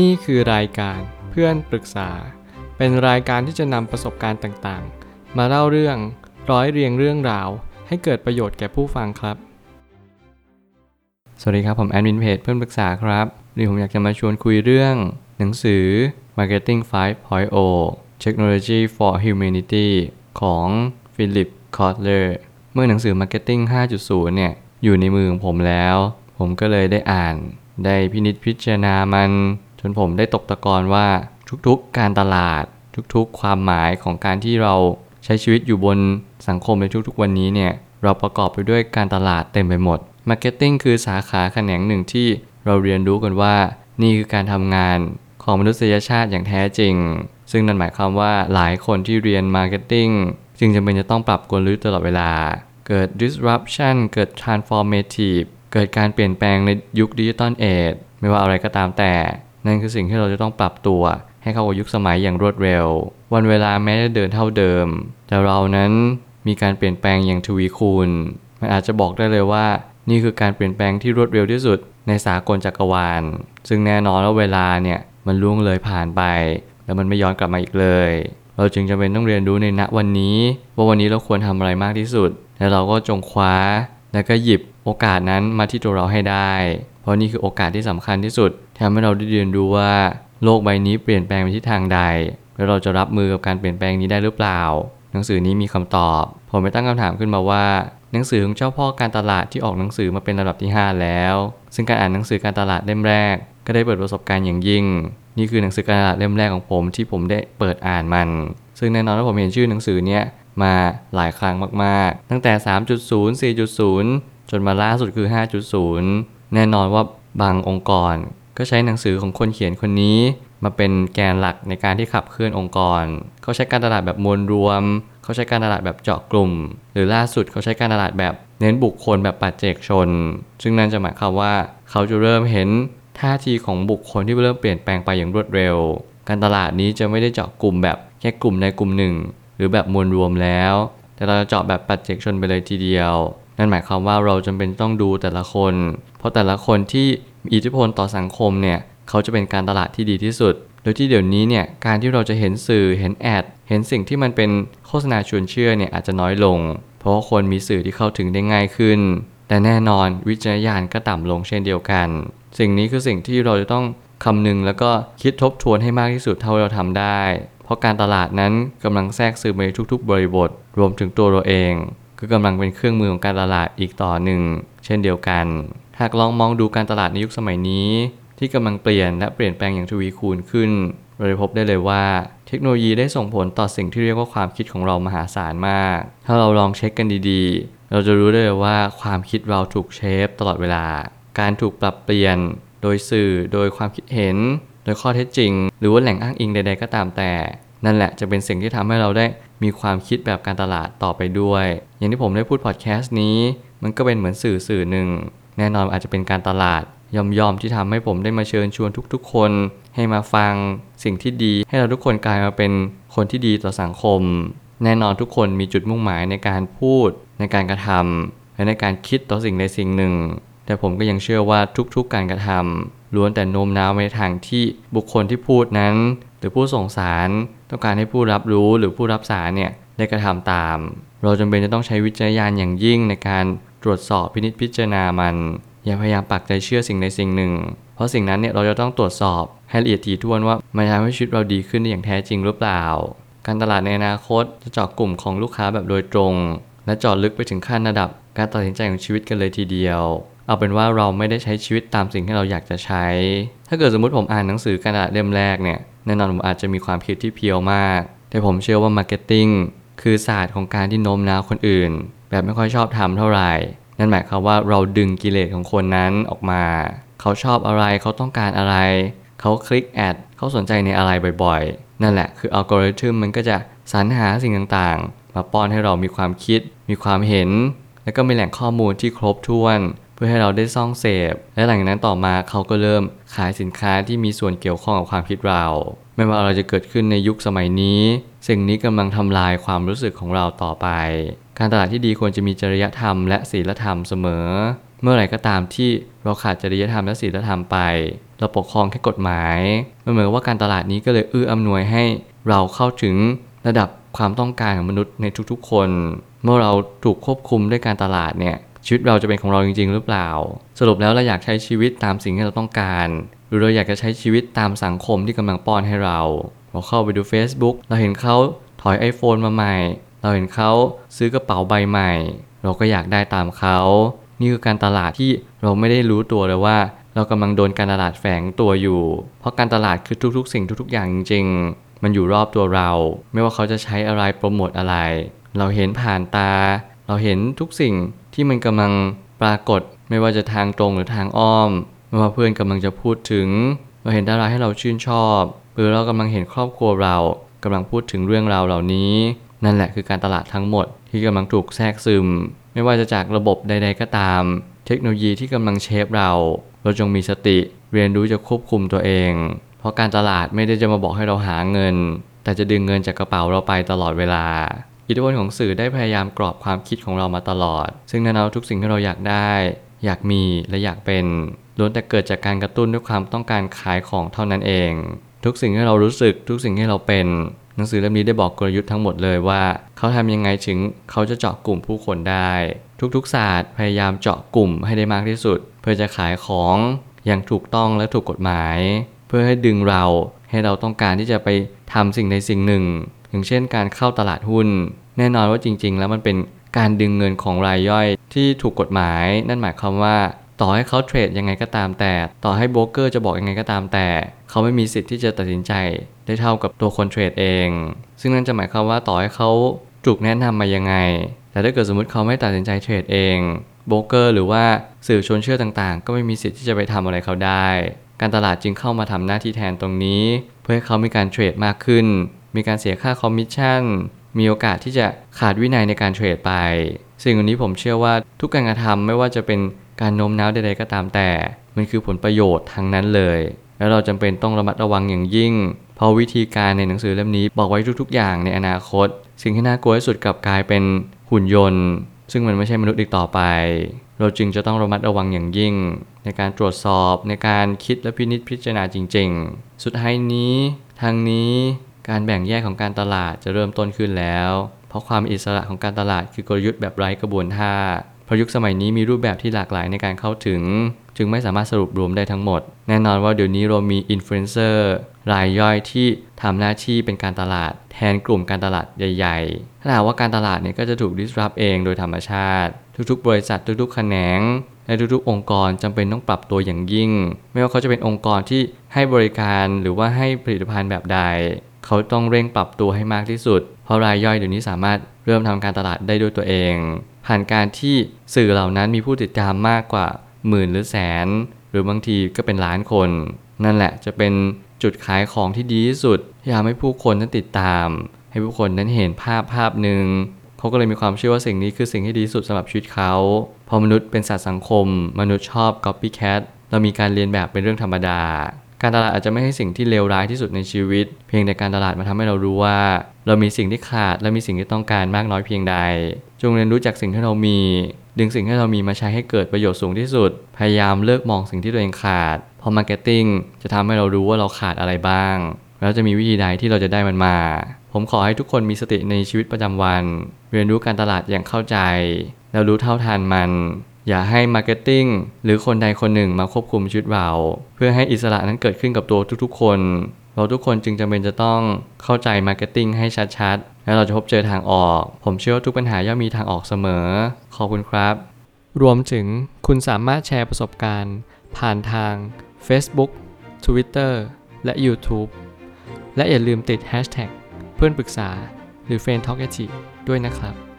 นี่คือรายการเพื่อนปรึกษา เป็นรายการที่จะนำประสบการณ์ต่างๆ มาเล่าเรื่องร้อยเรียงเรื่องราว ให้เกิดประโยชน์แก่ผู้ฟังครับ สวัสดีครับ ผมแอดมินเพจเพื่อนปรึกษาครับวันนี้ผมอยากจะมาชวนคุยเรื่อง หนังสือ Marketing 5.0 Technology for Humanity ของฟิลิปคอ t เลอร์เมื่อหนังสือ Marketing 5.0 เนี่ย อยู่ในมือของผมแล้ว ผมก็เลยได้อ่าน ได้พินิจพิจารณามัน จนผมได้ตกตะกอนว่าทุกๆการตลาด ทุกๆ ความหมายของการที่เราใช้ชีวิตอยู่บนสังคมในทุกๆ วันนี้เนี่ยเราประกอบไปด้วยการตลาดเต็มไปหมด Marketing คือสาขาแขนงหนึ่งที่เราเรียนรู้กันว่า นี่คือการทำงานของมนุษยชาติอย่างแท้จริง ซึ่งนั่นหมายความว่าหลายคนที่เรียน Marketing จึงจำเป็นจะต้องปรับกลยุทธ์ตลอดเวลา เกิด disruption เกิด transformative เกิดการเปลี่ยนแปลงในยุคดิจิตอลเอจไม่ว่าอะไรก็ตามแต่ นั่นคือสิ่งที่เราจะต้องปรับตัวให้เข้ากับยุคสมัยอย่างรวดเร็ว วันเวลาแม้จะเดินเท่าเดิม แต่เรานั้นมีการเปลี่ยนแปลงอย่างทวีคูณ มันอาจจะบอกได้เลยว่า นี่คือการเปลี่ยนแปลงที่รวดเร็วที่สุดในสากลจักรวาล ซึ่งแน่นอนว่าเวลาเนี่ยมันล่วงเลยผ่านไป แล้วมันไม่ย้อนกลับมาอีกเลย เราจึงจำเป็นต้องเรียนรู้ในณวันนี้ ว่าวันนี้เราควรทำอะไรมากที่สุด แล้วเราก็จงคว้า แล้วก็หยิบโอกาสนั้นมาที่ตัวเราให้ได้ เพราะนี่คือโอกาสที่สำคัญที่สุดทำให้เราได้เรียนรู้ว่าโลกใบนี้เปลี่ยนแปลงไปทิศทางใด แล้วเราจะรับมือกับการเปลี่ยนแปลงนี้ได้หรือเปล่า หนังสือนี้มีคำตอบ ผมไปตั้งคำถามขึ้นมาว่า หนังสือของเจ้าพ่อการตลาดที่ออกหนังสือมาเป็นระดับที่ 5 แล้ว ซึ่งการอ่านหนังสือการตลาดเล่มแรก ก็ได้เปิดประสบการณ์อย่างยิ่ง นี่คือหนังสือการตลาดเล่มแรกของผมที่ผมได้เปิดอ่านมัน ซึ่งแน่นอนว่าผมเห็นชื่อหนังสือเนี้ยมาหลายครั้งมากๆ ตั้งแต่ 3.0 4.0 จนมาล่าสุดคือ 5.0 แน่นอนว่าบางองค์กร ก็ใช้หนังสือของคนเขียนคนนี้ มาเป็นแกนหลักในการที่ขับเคลื่อนองค์กร เขาใช้การตลาดแบบมวลรวม เขาใช้การตลาดแบบเจาะกลุ่ม หรือล่าสุดเขาใช้การตลาดแบบเน้นบุคคลแบบปัจเจกชน ซึ่งนั่นจะหมายความว่าเขาจะเริ่มเห็นท่าทีของบุคคลที่เริ่มเปลี่ยนแปลงไปอย่างรวดเร็ว การตลาดนี้จะไม่ได้เจาะกลุ่มแบบแค่กลุ่มใดกลุ่มหนึ่ง หรือแบบมวลรวมแล้ว แต่เราจะเจาะแบบปัจเจกชนไปเลยทีเดียว นั่นหมายความว่าเราจำเป็นต้องดูแต่ละคน เพราะแต่ละคนที่มีอิทธิพลต่อสังคมเนี่ยเขาจะเป็นการตลาดที่ดีที่สุด โดยที่เดี๋ยวนี้เนี่ยการที่เราจะเห็นสื่อเห็นแอด เห็นสิ่งที่มันเป็นโฆษณาชวนเชื่อเนี่ยอาจจะน้อยลง เพราะว่าคนมีสื่อที่เข้าถึงได้ง่ายขึ้น แต่แน่นอนวิจารณญาณก็ต่ำลงเช่นเดียวกัน สิ่งนี้คือสิ่งที่เราจะต้องคำนึงแล้วก็คิดทบทวนให้มากที่สุดเท่าเราทำได้ เพราะการตลาดนั้นกำลังแทรกซึมไปทุก ๆ บริบท รวมถึงตัวเราเอง ก็กำลังเป็นเครื่องมือของการตลาดอีกต่อหนึ่ง เช่นเดียวกัน หากลองมองดูการตลาดในยุคสมัยนี้ ที่กำลังเปลี่ยนและเปลี่ยนแปลงอย่างทวีคูณขึ้น เราจะพบได้เลยว่า เทคโนโลยีได้ส่งผลต่อสิ่งที่เรียกว่าความคิดของเรามหาศาลมาก ถ้าเราลองเช็คกันดีๆ เราจะรู้ได้เลยว่าความคิดเราถูกเชฟตลอดเวลา การถูกปรับเปลี่ยน โดยสื่อ โดยความคิดเห็น โดยข้อเท็จจริง หรือว่าแหล่งอ้างอิงใด ๆ ก็ตามแต่ นั่นแหละจะเป็นสิ่งที่ทำให้เราได้มีความคิดแบบการตลาดต่อไปด้วย อย่างที่ผมได้พูดพอดแคสต์นี้ มันก็เป็นเหมือนสื่อสื่อหนึ่ง แน่นอนอาจจะเป็นการตลาดย่อมๆที่ทำให้ผมได้มาเชิญชวนทุกๆ คน ให้มาฟังสิ่งที่ดี ให้เราทุกคนกลายมาเป็นคนที่ดีต่อสังคม แน่นอนทุกคนมีจุดมุ่งหมายในการพูดในการกระทำและในการคิดต่อสิ่งใดสิ่งหนึ่ง แต่ผมก็ยังเชื่อว่าทุกๆการกระทำล้วนแต่โน้มน้าวในทางที่บุคคลที่พูดนั้น หรือผู้ส่งสาร ต้องการให้ผู้รับรู้หรือผู้รับสารเนี่ยได้กระทำตาม เราจำเป็นจะต้องใช้วิจารณญาณอย่างยิ่งในการตรวจสอบพินิจพิจารณามัน อย่าพยายามปักใจเชื่อสิ่งใดสิ่งหนึ่ง เพราะสิ่งนั้นเนี่ยเราจะต้องตรวจสอบให้ละเอียดถี่ถ้วนว่ามันทำให้ชีวิตเราดีขึ้นได้อย่างแท้จริงหรือเปล่า การตลาดในอนาคตจะเจาะกลุ่มของลูกค้าแบบโดยตรง และเจาะลึกไปถึงขั้นระดับการตัดสินใจของชีวิตกันเลยทีเดียว เอาเป็นว่าเราไม่ได้ใช้ชีวิตตามสิ่งที่เราอยากจะใช้ ถ้าเกิดสมมติผมอ่านหนังสือการตลาดเล่มแรกเนี่ย แน่นอนผมอาจจะมีความคิดที่ pure มาก แต่ผมเชื่อว่า marketing คือศาสตร์ของการที่โน้มน้าวคนอื่น แบบไม่ค่อยชอบทำเท่าไหร่ นั่นหมายความว่าเราดึงกิเลสของคนนั้นออกมา เขาชอบอะไร เขาต้องการอะไร เขาคลิกแอด เขาสนใจในอะไรบ่อยๆ นั่นแหละ คืออัลกอริทึมมันก็จะสรรหาสิ่งต่างๆ มาป้อนให้เรามีความคิด มีความเห็น และก็มีแหล่งข้อมูลที่ครบถ้วน พื่อให้เราได้ซ่องเสพ และหลังจากนั้นต่อมาเขาก็เริ่มขายสินค้าที่มีส่วนเกี่ยวข้องกับความคิดเรา ไม่ว่าอะไรจะเกิดขึ้นในยุคสมัยนี้ สิ่งนี้กำลังทำลายความรู้สึกของเราต่อไป การตลาดที่ดีควรจะมีจริยธรรมและศีลธรรมเสมอ เมื่อไหร่ก็ตามที่เราขาดจริยธรรมและศีลธรรมไป เราปกครองแค่กฎหมายมันเหมือนว่าการตลาดนี้ก็เลยเอื้ออำนวยให้เราเข้าถึงระดับความต้องการของมนุษย์ในทุกๆ คน เมื่อเราถูกควบคุมด้วยการตลาดเนี่ย ชีวิตเราจะเป็นของเราจริง ๆ หรือเปล่า สรุปแล้วเราอยากใช้ชีวิตตามสิ่งที่เราต้องการ หรือเราอยากจะใช้ชีวิตตามสังคมที่กำลังป้อนให้เราเราเข้าไปดู Facebook เราเห็นเขาถอย iPhone มาใหม่ เราเห็นเขาซื้อกระเป๋าใบใหม่ เราก็อยากได้ตามเขานี่คือการตลาดที่เราไม่ได้รู้ตัวเลยว่า เรากำลังโดนการตลาดแฝงตัวอยู่ เพราะการตลาดคือทุกๆ สิ่งทุกๆ อย่างจริง ๆ มันอยู่รอบตัวเรา ไม่ว่าเขาจะใช้อะไรโปรโมทอะไร เราเห็นผ่านตา เราเห็นทุกสิ่งที่มันกำลังปรากฏ ไม่ว่าจะทางตรงหรือทางอ้อม ไม่ว่าเพื่อนกำลังจะพูดถึง เราเห็นดาราให้เราชื่นชอบ หรือเรากำลังเห็นครอบครัวเรากำลังพูดถึงเรื่องราวเหล่านี้ นั่นแหละคือการตลาดทั้งหมดที่กำลังถูกแทรกซึม ไม่ว่าจะจากระบบใด ๆ ก็ตาม เทคโนโลยีที่กำลังเชฟเรา เราจงมีสติเรียนรู้จะควบคุมตัวเอง เพราะการตลาดไม่ได้จะมาบอกให้เราหาเงิน แต่จะดึงเงินจากกระเป๋าเราไปตลอดเวลา อิทธิพลของสื่อได้พยายามกรอบความคิดของเรามาตลอด ซึ่งแน่นอนทุกสิ่งที่เราอยากได้ อยากมีและอยากเป็นล้วนแต่เกิดจากการกระตุ้นด้วยความต้องการขายของเท่านั้นเอง ทุกสิ่งที่เรารู้สึกทุกสิ่งที่เราเป็น หนังสือเล่มนี้ได้บอกกลยุทธ์ทั้งหมดเลยว่า เขาทำยังไงถึงเขาจะเจาะกลุ่มผู้คนได้ ทุกๆศาสตร์พยายามเจาะกลุ่มให้ได้มากที่สุด เพื่อจะขายของอย่างถูกต้องและถูกกฎหมาย เพื่อให้ดึงเราให้เราต้องการที่จะไปทำสิ่งใดสิ่งหนึ่งอย่างเช่นการเข้าตลาดหุ้น แน่นอนว่าจริง ๆ แล้วมันเป็นการดึงเงินของรายย่อยที่ถูกกฎหมาย นั่นหมายความว่า ต่อให้เขาเทรดยังไงก็ตามแต่ ต่อให้โบรกเกอร์จะบอกยังไงก็ตามแต่ เขาไม่มีสิทธิ์ที่จะตัดสินใจ ได้เท่ากับตัวคนเทรดเอง ซึ่งนั่นจะหมายความว่าต่อให้เขาถูกแนะนำมายังไง แต่ถ้าเกิดสมมติเขาไม่ตัดสินใจเทรดเองโบรกเกอร์หรือว่าสื่อชวนเชื่อต่างๆ ก็ไม่มีสิทธิ์ที่จะไปทำอะไรเขาได้ การตลาดจึงเข้ามาทำหน้าที่แทนตรงนี้ เพื่อให้เขามีการเทรดมากขึ้น มีการเสียค่าคอมมิชชั่น มีโอกาสที่จะขาดวินัยในการเทรดไปสิ่งนี้ผมเชื่อว่าทุกการกระทำไม่ว่าจะเป็นการโน้มน้าวใดๆก็ตามแต่ มันคือผลประโยชน์ทั้งนั้นเลย แล้วเราจำเป็นต้องระมัดระวังอย่างยิ่ง เพราะวิธีการในหนังสือเล่มนี้บอกไว้ทุกๆ อย่างในอนาคต สิ่งที่น่ากลัวที่สุดกลับกลายเป็นหุ่นยนต์ ซึ่งมันไม่ใช่มนุษย์อีกต่อไป เราจึงจะต้องระมัดระวังอย่างยิ่ง ในการตรวจสอบในการคิดและพินิจพิจารณาจริง ๆ สุดท้ายนี้ทางนี้ การแบ่งแยกของการตลาดจะเริ่มต้นขึ้นแล้ว เพราะความอิสระของการตลาดคือกลยุทธ์แบบไร้กระบวนท่าเพราะยุคสมัยนี้มีรูปแบบที่หลากหลายในการเข้าถึง จึงไม่สามารถสรุปรวมได้ทั้งหมด แน่นอนว่าเดี๋ยวนี้เรามีอินฟลูเอนเซอร์รายย่อยที่ทำหน้าที่เป็นการตลาด แทนกลุ่มการตลาดใหญ่ๆ ถ้าหากว่าการตลาดเนี่ยก็จะถูก disrupt เองโดยธรรมชาติ ทุกๆ บริษัททุกๆ แขนงและทุกๆ องค์กรจำเป็นต้องปรับตัวอย่างยิ่ง ไม่ว่าเขาจะเป็นองค์กรที่ให้บริการหรือว่าให้ผลิตภัณฑ์แบบใด เขาต้องเร่งปรับตัวให้มากที่สุด เพราะรายย่อยเดี๋ยวนี้สามารถเริ่มทำการตลาดได้ด้วยตัวเอง ผ่านการที่สื่อเหล่านั้นมีผู้ติดตามมากกว่าหมื่นหรือแสน หรือบางทีก็เป็นล้านคน นั่นแหละจะเป็นจุดขายของที่ดีที่สุดที่ทำให้ผู้คนนั้นติดตาม ให้ผู้คนนั้นเห็นภาพภาพหนึ่งเขาก็เลยมีความเชื่อว่าสิ่งนี้คือสิ่งที่ดีที่สุดสำหรับชีวิตเขาเพราะมนุษย์เป็นสัตว์สังคม มนุษย์ชอบ copycat เรามีการเลียนแบบเป็นเรื่องธรรมดา การตลาดอาจจะไม่ให้สิ่งที่เลวร้ายที่สุดในชีวิต เพียงแต่การตลาดมาทำให้เรารู้ว่า เรามีสิ่งที่ขาดและมีสิ่งที่ต้องการมากน้อยเพียงใด จงเรียนรู้จากสิ่งที่เรามี ดึงสิ่งที่เรามีมาใช้ให้เกิดประโยชน์สูงที่สุด พยายามเลิกมองสิ่งที่ตัวเองขาดเพราะ marketingจะทำให้เรารู้ว่าเราขาดอะไรบ้าง แล้วจะมีวิธีใดที่เราจะได้มันมา ผมขอให้ทุกคนมีสติในชีวิตประจำวัน เรียนรู้การตลาดอย่างเข้าใจ แล้วรู้เท่าทันมัน อย่าให้ marketing หรือคนใดคนหนึ่งมาควบคุมชีวิตเรา เพื่อให้อิสระนั้นเกิดขึ้นกับตัวทุกๆ คน เราทุกคนจึงจำเป็นจะต้องเข้าใจ marketing ให้ชัดๆ แล้วเราจะพบเจอทางออก ผมเชื่อว่าทุกปัญหาย่อมมีทางออกเสมอ ขอบคุณครับ รวมถึงคุณสามารถแชร์ประสบการณ์ ผ่านทาง Facebook Twitter และ YouTube และอย่าลืมติด Hashtag เพื่อนปรึกษาหรือ f r ร e n d Talk ด้วยนะครับ